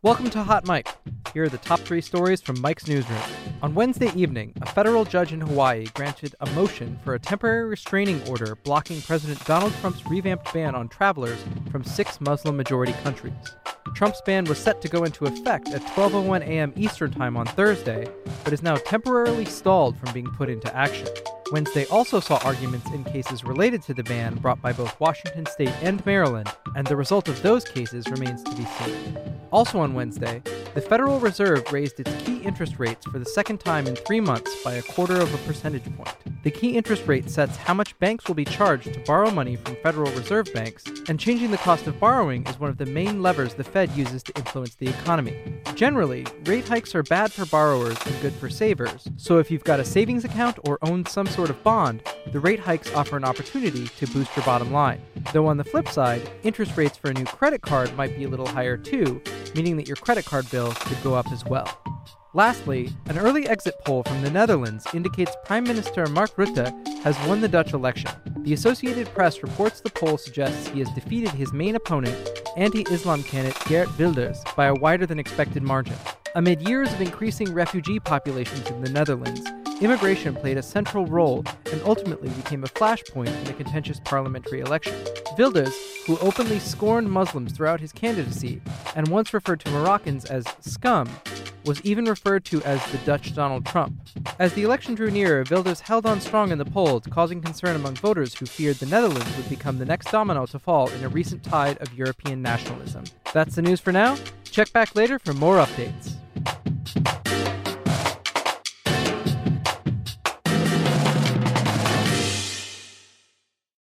Welcome to Hot Mic. Here are the top three stories from Mic's newsroom. On Wednesday evening, a federal judge in Hawaii granted a motion for a temporary restraining order blocking President Donald Trump's revamped ban on travelers from six Muslim majority countries. Trump's ban was set to go into effect at 12:01 a.m. Eastern Time on Thursday, but is now temporarily stalled from being put into action. Wednesday also saw arguments in cases related to the ban brought by both Washington state and Maryland, and the result of those cases remains to be seen. Also on Wednesday, the Federal Reserve raised its key interest rates for the second time in three months by a quarter of a percentage point. The key interest rate sets how much banks will be charged to borrow money from Federal Reserve banks, and changing the cost of borrowing is one of the main levers the Fed uses to influence the economy. Generally, rate hikes are bad for borrowers and good for savers, so if you've got a savings account or own some sort of bond, the rate hikes offer an opportunity to boost your bottom line. Though on the flip side, interest rates for a new credit card might be a little higher too, meaning that your credit card bill could go up as well. Lastly, an early exit poll from the Netherlands indicates Prime Minister Mark Rutte has won the Dutch election. The Associated Press reports the poll suggests he has defeated his main opponent, anti Islam candidate Geert Wilders, by a wider than expected margin. Amid years of increasing refugee populations in the Netherlands, immigration played a central role and ultimately became a flashpoint in the contentious parliamentary election. Wilders, who openly scorned Muslims throughout his candidacy and once referred to Moroccans as scum, was even referred to as the Dutch Donald Trump. As the election drew nearer, Wilders held on strong in the polls, causing concern among voters who feared the Netherlands would become the next domino to fall in a recent tide of European nationalism. That's the news for now. Check back later for more updates.